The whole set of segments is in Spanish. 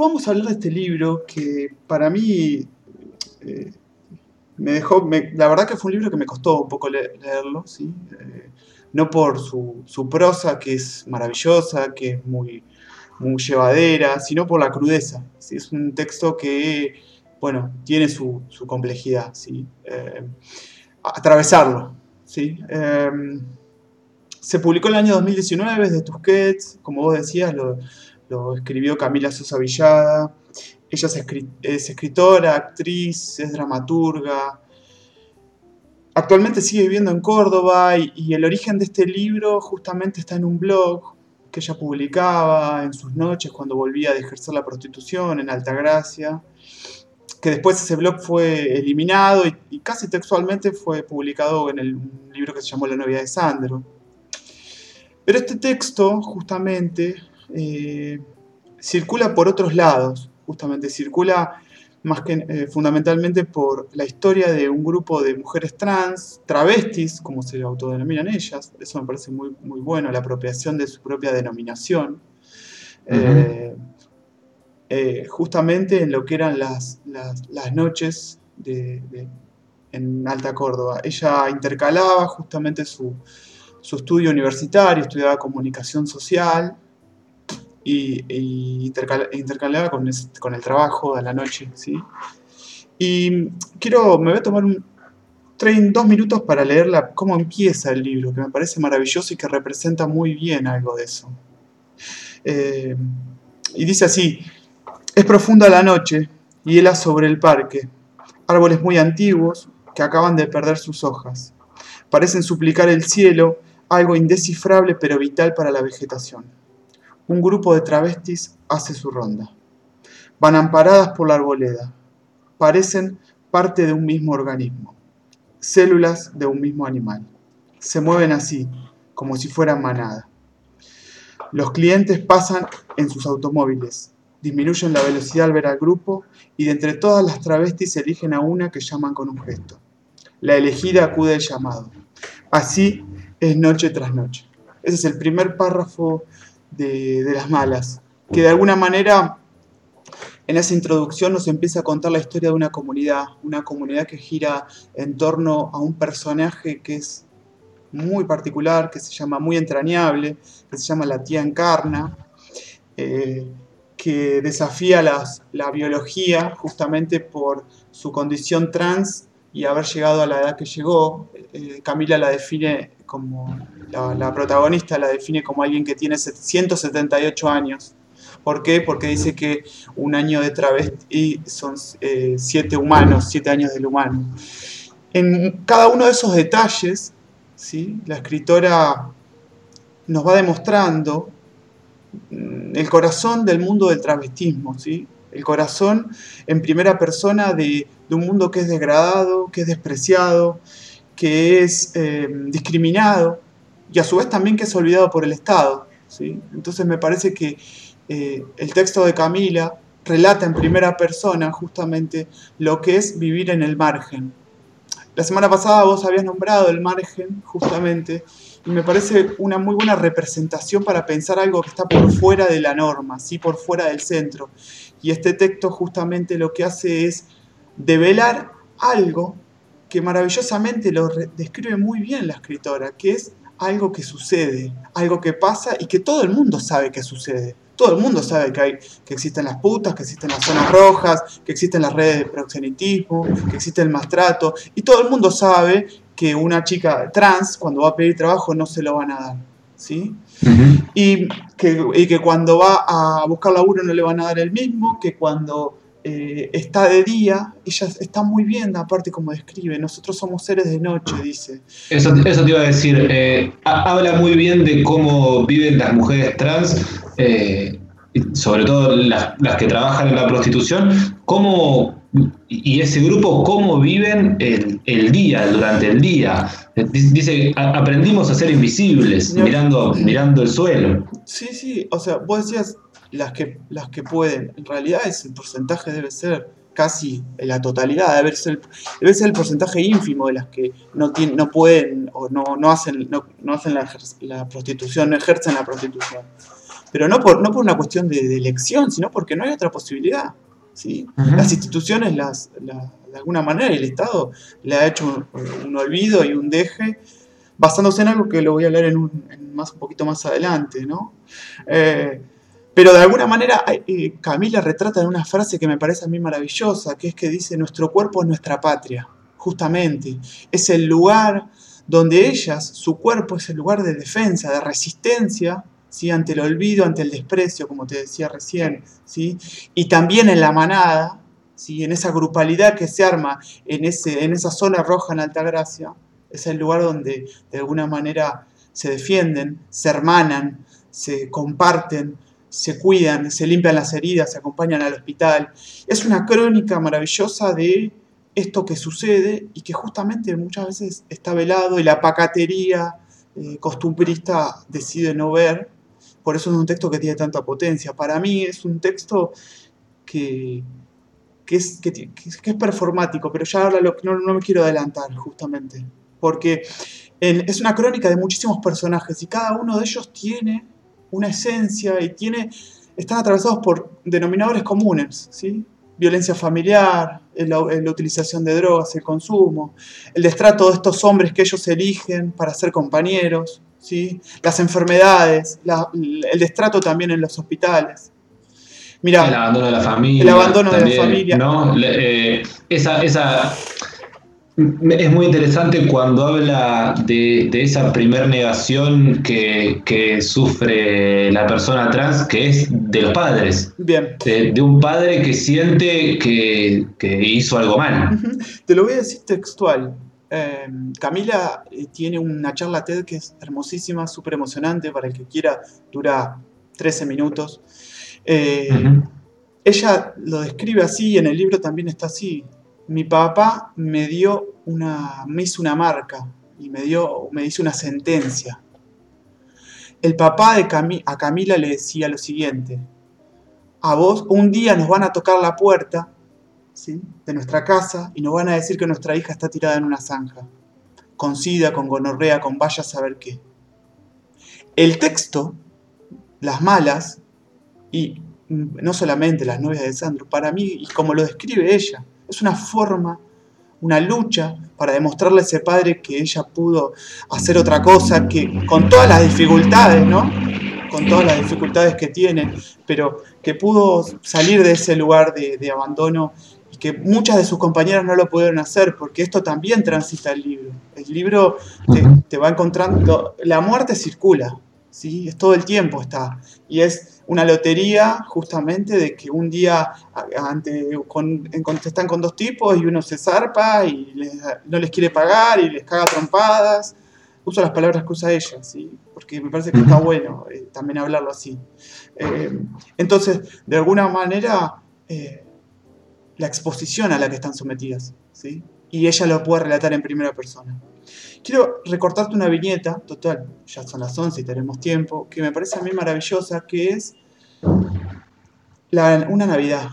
vamos a hablar de este libro que para mí eh, me dejó, la verdad que fue un libro que me costó un poco leerlo, ¿sí? Eh, no por su, prosa, que es maravillosa, que es muy, muy llevadera, sino por la crudeza. ¿sí? Es un texto que, bueno, tiene su, complejidad, ¿sí? Eh, atravesarlo, ¿sí? se publicó en el año 2019 desde Tusquets, como vos decías, lo, lo escribió Camila Sosa Villada. Ella es, escritora, actriz, es dramaturga. Actualmente sigue viviendo en Córdoba y, el origen de este libro justamente está en un blog que ella publicaba en sus noches cuando volvía de ejercer la prostitución en Altagracia, que después ese blog fue eliminado y, casi textualmente fue publicado en el, un libro que se llamó La novia de Sandro. Pero este texto justamente eh, circula por otros lados, justamente. Circula más que eh, fundamentalmente por la historia de un grupo de mujeres trans, travestis, como se autodenominan ellas, eso me parece muy, muy bueno, la apropiación de su propia denominación, eh, justamente en lo que eran las, noches en Alta Córdoba. Ella intercalaba justamente su, su estudio universitario, estudiaba comunicación social, y, intercalaba con, el trabajo a la noche, ¿sí? Y quiero, me voy a tomar un, dos minutos para leer cómo empieza el libro, que me parece maravilloso y que representa muy bien algo de eso. Eh, y dice así, es profunda la noche, y hela sobre el parque, árboles muy antiguos que acaban de perder sus hojas. Parecen suplicar el cielo, algo indescifrable pero vital para la vegetación un grupo de travestis hace su ronda. Van amparadas por la arboleda. Parecen parte de un mismo organismo, células de un mismo animal. Se mueven así, como si fueran manada. Los clientes pasan en sus automóviles, disminuyen la velocidad al ver al grupo y de entre todas las travestis eligen a una que llaman con un gesto. La elegida acude al llamado. Así es noche tras noche. Ese es el primer párrafo de, las malas, que de alguna manera en esa introducción nos empieza a contar la historia de una comunidad, una comunidad que gira en torno a un personaje que es muy particular, que se llama muy entrañable, que se llama la tía Encarna, eh, que desafía la biología justamente por su condición trans y haber llegado a la edad que llegó. Eh, Camila la define como, la, protagonista la define como alguien que tiene 178 años. ¿Por qué? Porque dice que un año de travesti son eh, siete humanos, siete años del humano. En cada uno de esos detalles, ¿sí? la escritora nos va demostrando mm, el corazón del mundo del travestismo, ¿sí? El corazón en primera persona de, un mundo que es degradado, que es despreciado, que es eh, discriminado y a su vez también que es olvidado por el Estado. ¿sí? Entonces me parece que eh, el texto de Camila relata en primera persona justamente lo que es vivir en el margen. La semana pasada vos habías nombrado el margen justamente y me parece una muy buena representación para pensar algo que está por fuera de la norma, ¿sí? por fuera del centro. Y este texto justamente lo que hace es develar algo que maravillosamente lo describe muy bien la escritora, que es algo que sucede, algo que pasa y que todo el mundo sabe que sucede. Todo el mundo sabe que, hay, que existen las putas, que existen las zonas rojas, que existen las redes de proxenetismo, que existe el maltrato. Y todo el mundo sabe que una chica trans, cuando va a pedir trabajo, no se lo van a dar. ¿sí? Y, que, y que cuando va a buscar laburo no le van a dar el mismo, que cuando eh, está de día, ella está muy bien, aparte como describe, nosotros somos seres de noche, dice. Eso, eso te iba a decir, eh, habla muy bien de cómo viven las mujeres trans, eh, sobre todo las, las, que trabajan en la prostitución, cómo y ese grupo cómo viven el, día, durante el día. Dice, aprendimos a ser invisibles, mirando, mirando el suelo. Sí, sí, o sea, vos decías las que, las que pueden, en realidad ese porcentaje debe ser casi la totalidad, debe ser, debe ser el porcentaje ínfimo de las que no, tienen, no pueden o no, no hacen, no, hacen la, la prostitución, no ejercen la prostitución. pero no por, no por una cuestión de, elección, sino porque no hay otra posibilidad. ¿Sí? Las instituciones, las, de alguna manera, el Estado le ha hecho un, olvido y un deje basándose en algo que lo voy a leer en un, más, un poquito más adelante, ¿no? Eh, pero de alguna manera eh, Camila retrata en una frase que me parece a mí maravillosa, que es que dice, nuestro cuerpo es nuestra patria, justamente. Es el lugar donde ellas, su cuerpo es el lugar de defensa, de resistencia, ante el olvido, ante el desprecio, como te decía recién, ¿sí? y también en la manada, ¿sí? en esa grupalidad que se arma en, ese, en esa zona roja en Altagracia, es el lugar donde de alguna manera se defienden, se hermanan, se comparten, se cuidan, se limpian las heridas, se acompañan al hospital. Es una crónica maravillosa de esto que sucede y que justamente muchas veces está velado y la pacatería eh, costumbrista decide no ver. Por eso es un texto que tiene tanta potencia. Para mí es un texto que, es, que, es performático, pero ya ahora no, no me quiero adelantar justamente. Porque es una crónica de muchísimos personajes y cada uno de ellos tiene una esencia y tiene, están atravesados por denominadores comunes, ¿sí? violencia familiar, la, utilización de drogas, el consumo, el destrato de estos hombres que ellos eligen para ser compañeros, ¿sí? las enfermedades, el destrato también en los hospitales. Mira, el abandono de la familia. El abandono de la familia. ¿no? Eh, esa, esa es muy interesante cuando habla de, esa primer negación que, sufre la persona trans, que es de los padres. Bien. De, un padre que siente que, hizo algo mal. Te lo voy a decir textual. Em, Camila eh, tiene una charla TED que es hermosísima, súper emocionante, para el que quiera, dura 13 minutos. Eh, ella lo describe así y en el libro también está así mi papá me dio una, me hizo una marca y me, dio, me hizo una sentencia. El papá de a Camila le decía lo siguiente, a vos un día nos van a tocar la puerta de nuestra casa y nos van a decir que nuestra hija está tirada en una zanja, con sida, con gonorrea, con vaya a saber qué. El texto, las malas, y no solamente las novias de Sandro, para mí, y como lo describe ella, es una forma, una lucha para demostrarle a ese padre que ella pudo hacer otra cosa, que con todas las dificultades, ¿no? Con todas las dificultades que tiene, pero que pudo salir de ese lugar de, abandono que muchas de sus compañeras no lo pudieron hacer, porque esto también transita el libro. El libro te, te va encontrando, la muerte circula, ¿sí? Es todo el tiempo está. Y es una lotería justamente de que un día ante, con, están con dos tipos y uno se zarpa y no les quiere pagar y les caga trompadas. Uso las palabras que usa ella, ¿sí? porque me parece que está bueno eh, también hablarlo así. Eh, entonces, de alguna manera, eh, la exposición a la que están sometidas, ¿sí? y ella lo puede relatar en primera persona. Quiero recortarte una viñeta, total, ya son las 11 y tenemos tiempo, que me parece a mí maravillosa, que es una Navidad.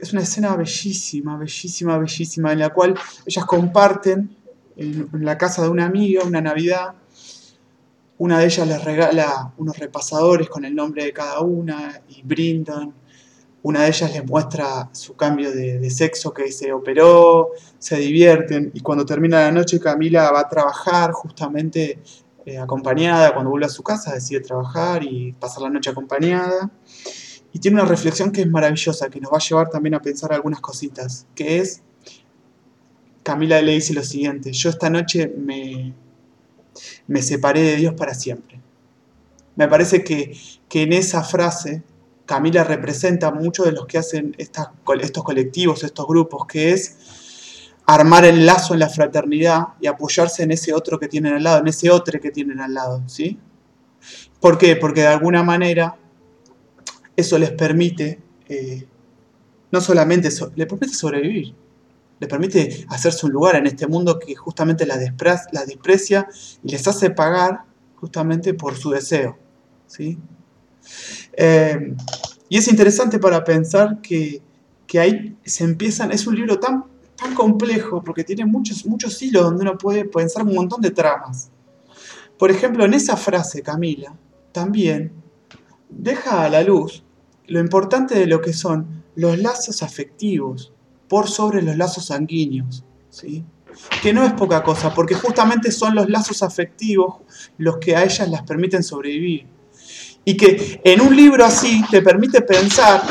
Es una escena bellísima, bellísima, bellísima, en la cual ellas comparten en, la casa de una amiga una Navidad. Una de ellas les regala unos repasadores con el nombre de cada una y brindan una de ellas les muestra su cambio de, sexo que se operó, se divierten y cuando termina la noche Camila va a trabajar justamente eh, acompañada, cuando vuelve a su casa decide trabajar y pasar la noche acompañada. Y tiene una reflexión que es maravillosa, que nos va a llevar también a pensar algunas cositas, que es, Camila le dice lo siguiente, yo esta noche me, me separé de Dios para siempre. Me parece que, que en esa frase Camila representa mucho de los que hacen estos colectivos, estos grupos, que es armar el lazo en la fraternidad y apoyarse en ese otro que tienen al lado, en ese otro que tienen al lado, ¿sí? ¿Por qué? Porque de alguna manera eso les permite, eh, no solamente, les permite sobrevivir, les permite hacerse un lugar en este mundo que justamente la, la desprecia y les hace pagar justamente por su deseo, ¿sí? Eh, y es interesante para pensar que, ahí se empiezan, es un libro tan, tan complejo porque tiene muchos, muchos hilos donde uno puede pensar un montón de tramas. Por ejemplo, en esa frase, Camila, también deja a la luz lo importante de lo que son los lazos afectivos por sobre los lazos sanguíneos, ¿sí? que no es poca cosa, porque justamente son los lazos afectivos los que a ellas las permiten sobrevivir. Y que en un libro así te permite pensar,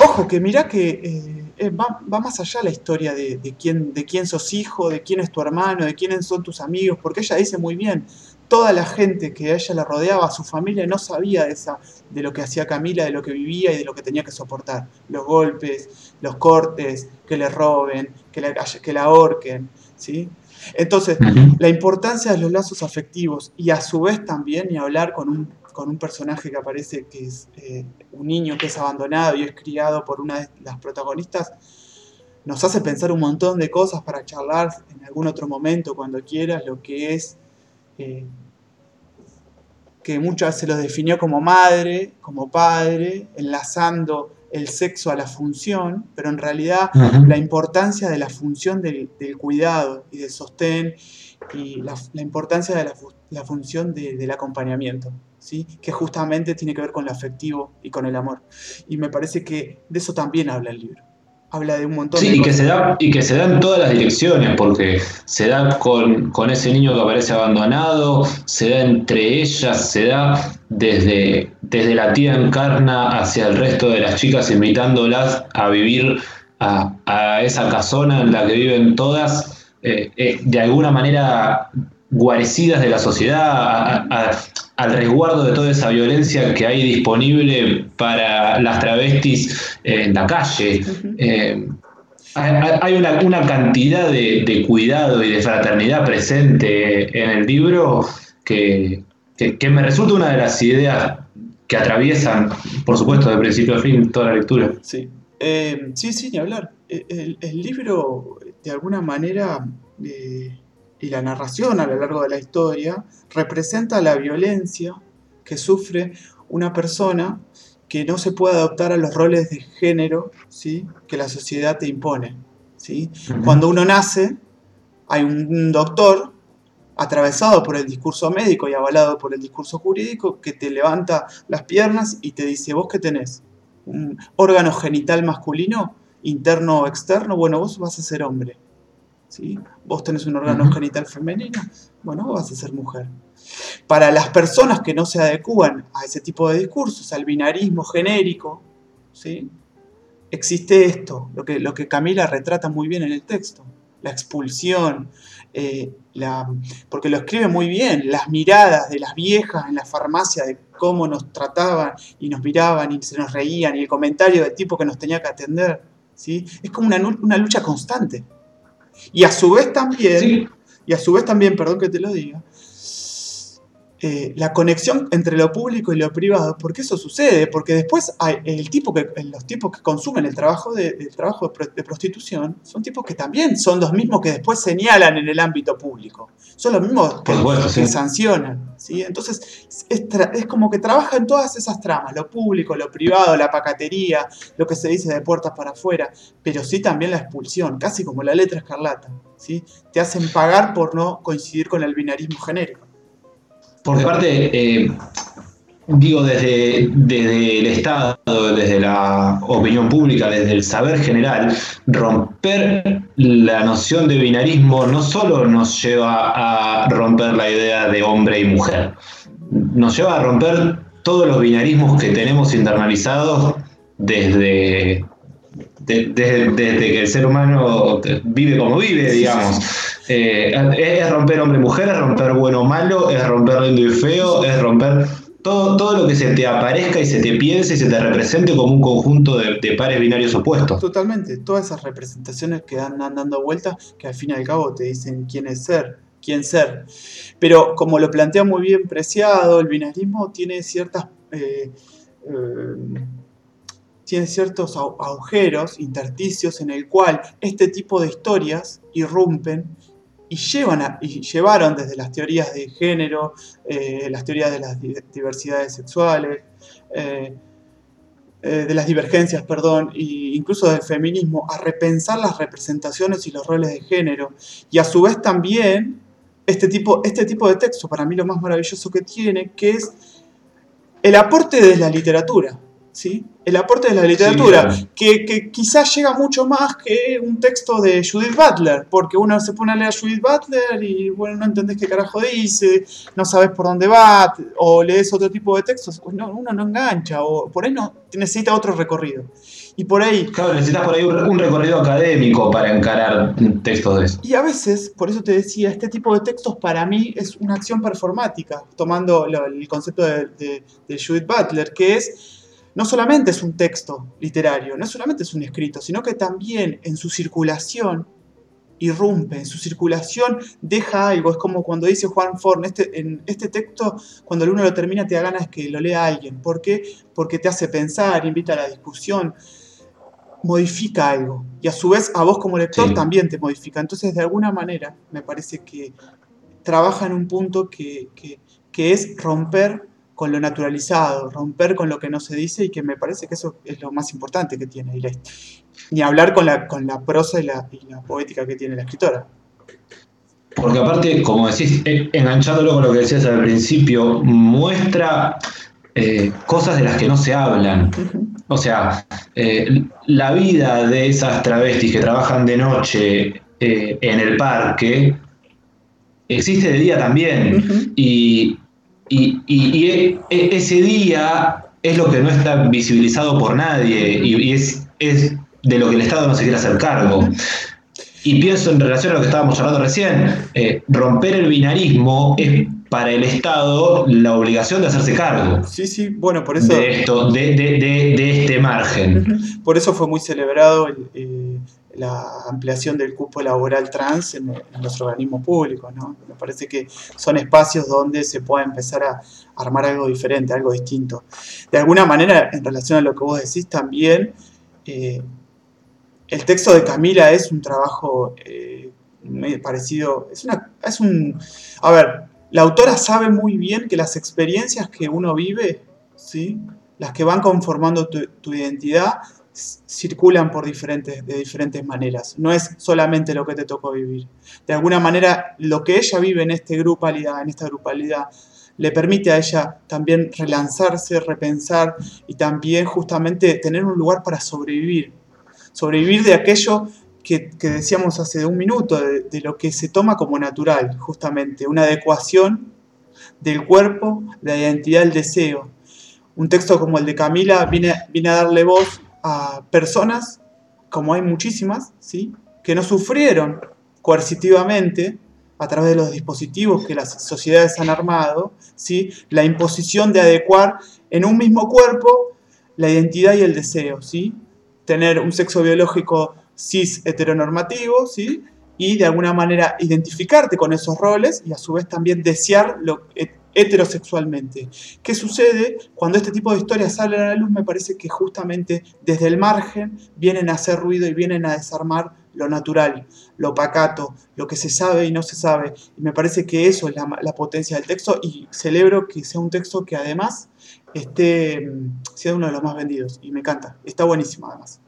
ojo, que mira que eh, eh, va, más allá la historia de, quién, de quién sos hijo, de quién es tu hermano, de quiénes son tus amigos, porque ella dice muy bien, toda la gente que a ella la rodeaba, su familia, no sabía de, esa, de lo que hacía Camila, de lo que vivía y de lo que tenía que soportar. Los golpes, los cortes, que le roben, que la, que la ahorquen. ¿sí? Entonces, la importancia de los lazos afectivos y a su vez también, y hablar con un, con un personaje que aparece que es eh, un niño que es abandonado y es criado por una de las protagonistas, nos hace pensar un montón de cosas para charlar en algún otro momento, cuando quieras, lo que es eh, que muchas veces los definió como madre, como padre, enlazando el sexo a la función, pero en realidad la importancia de la función del, cuidado y del sostén y la, importancia de la, función del acompañamiento, ¿sí? que justamente tiene que ver con lo afectivo y con el amor. Y me parece que de eso también habla el libro habla de un montón sí, y que se da y que se da en todas las direcciones porque se da con, con, ese niño que aparece abandonado se da entre ellas se da desde, desde la tía encarna hacia el resto de las chicas invitándolas a vivir a, a esa casona en la que viven todas eh, eh, de alguna manera guarecidas de la sociedad al resguardo de toda esa violencia que hay disponible para las travestis en la calle. Eh, hay una, cantidad de, cuidado y de fraternidad presente en el libro que, me resulta una de las ideas que atraviesan, por supuesto, de principio a fin toda la lectura. Sí, eh, sí, sí, ni hablar. El, libro, de alguna manera, eh, y la narración a lo largo de la historia representa la violencia que sufre una persona que no se puede adoptar a los roles de género ¿sí? que la sociedad te impone. ¿sí? Cuando uno nace, hay un doctor atravesado por el discurso médico y avalado por el discurso jurídico que te levanta las piernas y te dice, vos qué tenés, un órgano genital masculino, interno o externo, bueno, vos vas a ser hombre. Vos tenés un órgano genital femenino, bueno, vas a ser mujer. Para las personas que no se adecúan a ese tipo de discursos, al binarismo genérico, ¿sí? existe esto, lo que, lo que Camila retrata muy bien en el texto, la expulsión, eh, la, porque lo escribe muy bien, las miradas de las viejas en la farmacia de cómo nos trataban y nos miraban y se nos reían y el comentario del tipo que nos tenía que atender, ¿sí? es como una, una lucha constante. Y a su vez también, y a su vez también, perdón que te lo diga, eh, la conexión entre lo público y lo privado, porque eso sucede, porque después hay el tipo que, los tipos que consumen el trabajo de, trabajo de prostitución son tipos que también son los mismos que después señalan en el ámbito público, son los mismos que, sancionan. ¿sí? Entonces es, es, como que trabaja en todas esas tramas, lo público, lo privado, la pacatería, lo que se dice de puertas para afuera, pero sí también la expulsión, casi como la letra escarlata. ¿sí? Te hacen pagar por no coincidir con el binarismo genérico. Por parte, eh, digo, desde, desde el Estado, desde la opinión pública, desde el saber general, romper la noción de binarismo no solo nos lleva a romper la idea de hombre y mujer, nos lleva a romper todos los binarismos que tenemos internalizados desde, desde, que el ser humano vive como vive, digamos. Eh, es romper hombre-mujer, es romper bueno-malo, es romper lindo y feo, es romper todo, todo lo que se te aparezca y se te piense y se te represente como un conjunto de, pares binarios opuestos. Totalmente, todas esas representaciones que andan dando vueltas, que al fin y al cabo te dicen quién es ser, quién ser. Pero como lo plantea muy bien Preciado, el binarismo tiene ciertas... Eh, eh, tiene ciertos agujeros, intersticios en el cual este tipo de historias irrumpen y, llevan y llevaron desde las teorías de género, eh, las teorías de las diversidades sexuales, eh, eh, de las divergencias, perdón, e incluso del feminismo, a repensar las representaciones y los roles de género. Y a su vez también este tipo, este tipo de texto, para mí lo más maravilloso que tiene, que es el aporte de la literatura. ¿Sí? El aporte de la literatura, que, que, quizás llega mucho más que un texto de Judith Butler, porque uno se pone a leer a Judith Butler y bueno, no entendés qué carajo dice, no sabes por dónde va, o lees otro tipo de textos, pues no, uno no engancha, o por ahí no necesita otro recorrido. Y por ahí. Claro, necesitas por ahí un, recorrido académico para encarar textos de eso. Y a veces, por eso te decía, este tipo de textos para mí es una acción performática, tomando el concepto de, de Judith Butler, que es no solamente es un texto literario, no solamente es un escrito, sino que también en su circulación irrumpe, en su circulación deja algo. Es como cuando dice Juan Forn, este, en este texto, cuando uno lo termina, te da ganas que lo lea alguien. ¿Por qué? Porque te hace pensar, invita a la discusión, modifica algo. Y a su vez, a vos como lector también te modifica. Entonces, de alguna manera, me parece que trabaja en un punto que, que es romper con lo naturalizado, romper con lo que no se dice y que me parece que eso es lo más importante que tiene. Ni hablar con la, con la prosa y la, poética que tiene la escritora. Porque aparte, como decís, eh, enganchándolo con lo que decías al principio, muestra eh, cosas de las que no se hablan. O sea, eh, la vida de esas travestis que trabajan de noche en el parque existe de día también. Y y, e, e, ese día es lo que no está visibilizado por nadie y, es, es, de lo que el Estado no se quiere hacer cargo. Y pienso en relación a lo que estábamos hablando recién, eh, romper el binarismo es para el Estado la obligación de hacerse cargo. Sí, sí, bueno, por eso... De, esto, de, de, de este margen. Por eso fue muy celebrado el, eh, la ampliación del cupo laboral trans en, nuestro organismo público. ¿no? Me parece que son espacios donde se puede empezar a armar algo diferente, algo distinto. De alguna manera, en relación a lo que vos decís, también eh, el texto de Camila es un trabajo eh, parecido, es, una, es un... A ver, la autora sabe muy bien que las experiencias que uno vive, ¿sí? las que van conformando tu, tu identidad, circulan por diferentes, de diferentes maneras. No es solamente lo que te tocó vivir. De alguna manera, lo que ella vive en, este grupalidad, en esta grupalidad, le permite a ella también relanzarse, repensar y también justamente tener un lugar para sobrevivir. Sobrevivir de aquello que, decíamos hace un minuto, de, lo que se toma como natural, justamente, una adecuación del cuerpo, la identidad, del deseo. Un texto como el de Camila viene, viene a darle voz a personas, como hay muchísimas, ¿sí? que no sufrieron coercitivamente a través de los dispositivos que las sociedades han armado, ¿sí? la imposición de adecuar en un mismo cuerpo la identidad y el deseo, ¿sí? tener un sexo biológico cis heteronormativo, ¿sí? y de alguna manera identificarte con esos roles y a su vez también desear lo, heterosexualmente. ¿Qué sucede cuando este tipo de historias salen a la luz? Me parece que justamente desde el margen vienen a hacer ruido y vienen a desarmar lo natural, lo pacato, lo que se sabe y no se sabe. Y me parece que eso es la, potencia del texto y celebro que sea un texto que además esté, sea uno de los más vendidos. Y me encanta, está buenísimo además.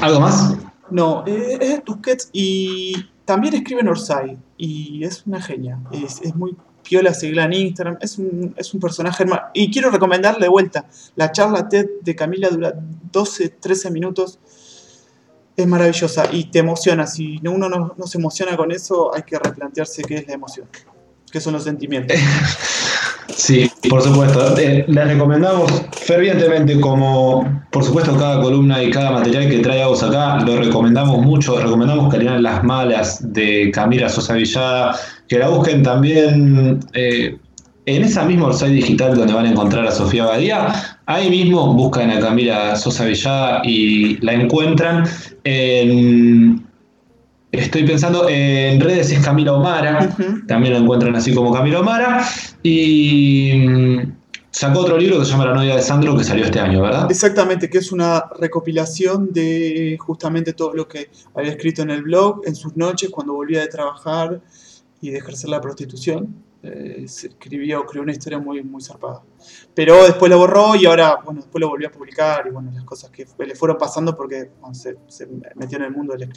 ¿Algo más? No, eh, es Tusquets y también escribe en Orsay y es una genia. Es, muy piola seguirla en Instagram. Es un, es un personaje Y quiero recomendarle de vuelta. La charla TED de Camila dura 12, 13 minutos. Es maravillosa y te emociona. Si uno no, no se emociona con eso, hay que replantearse qué es la emoción. ¿Qué son los sentimientos? Sí, por supuesto. Eh, les recomendamos fervientemente, como por supuesto cada columna y cada material que traemos acá, lo recomendamos mucho. Recomendamos que lean Las Malas de Camila Sosa Villada, que la busquen también eh, en esa misma website digital donde van a encontrar a Sofía Badía. Ahí mismo buscan a Camila Sosa Villada y la encuentran. En, Estoy pensando en redes es Camila Omara, también lo encuentran así como Camila Omara. Y mm, sacó otro libro que se llama La novia de Sandro que salió este año, ¿verdad? Exactamente, que es una recopilación de justamente todo lo que había escrito en el blog, en sus noches, cuando volvía de trabajar y de ejercer la prostitución. Eh, se escribió, creó una historia muy, muy zarpada. Pero después lo borró y ahora, bueno, después lo volvió a publicar y bueno, las cosas que le fueron pasando porque se, se metió en el mundo del escritor.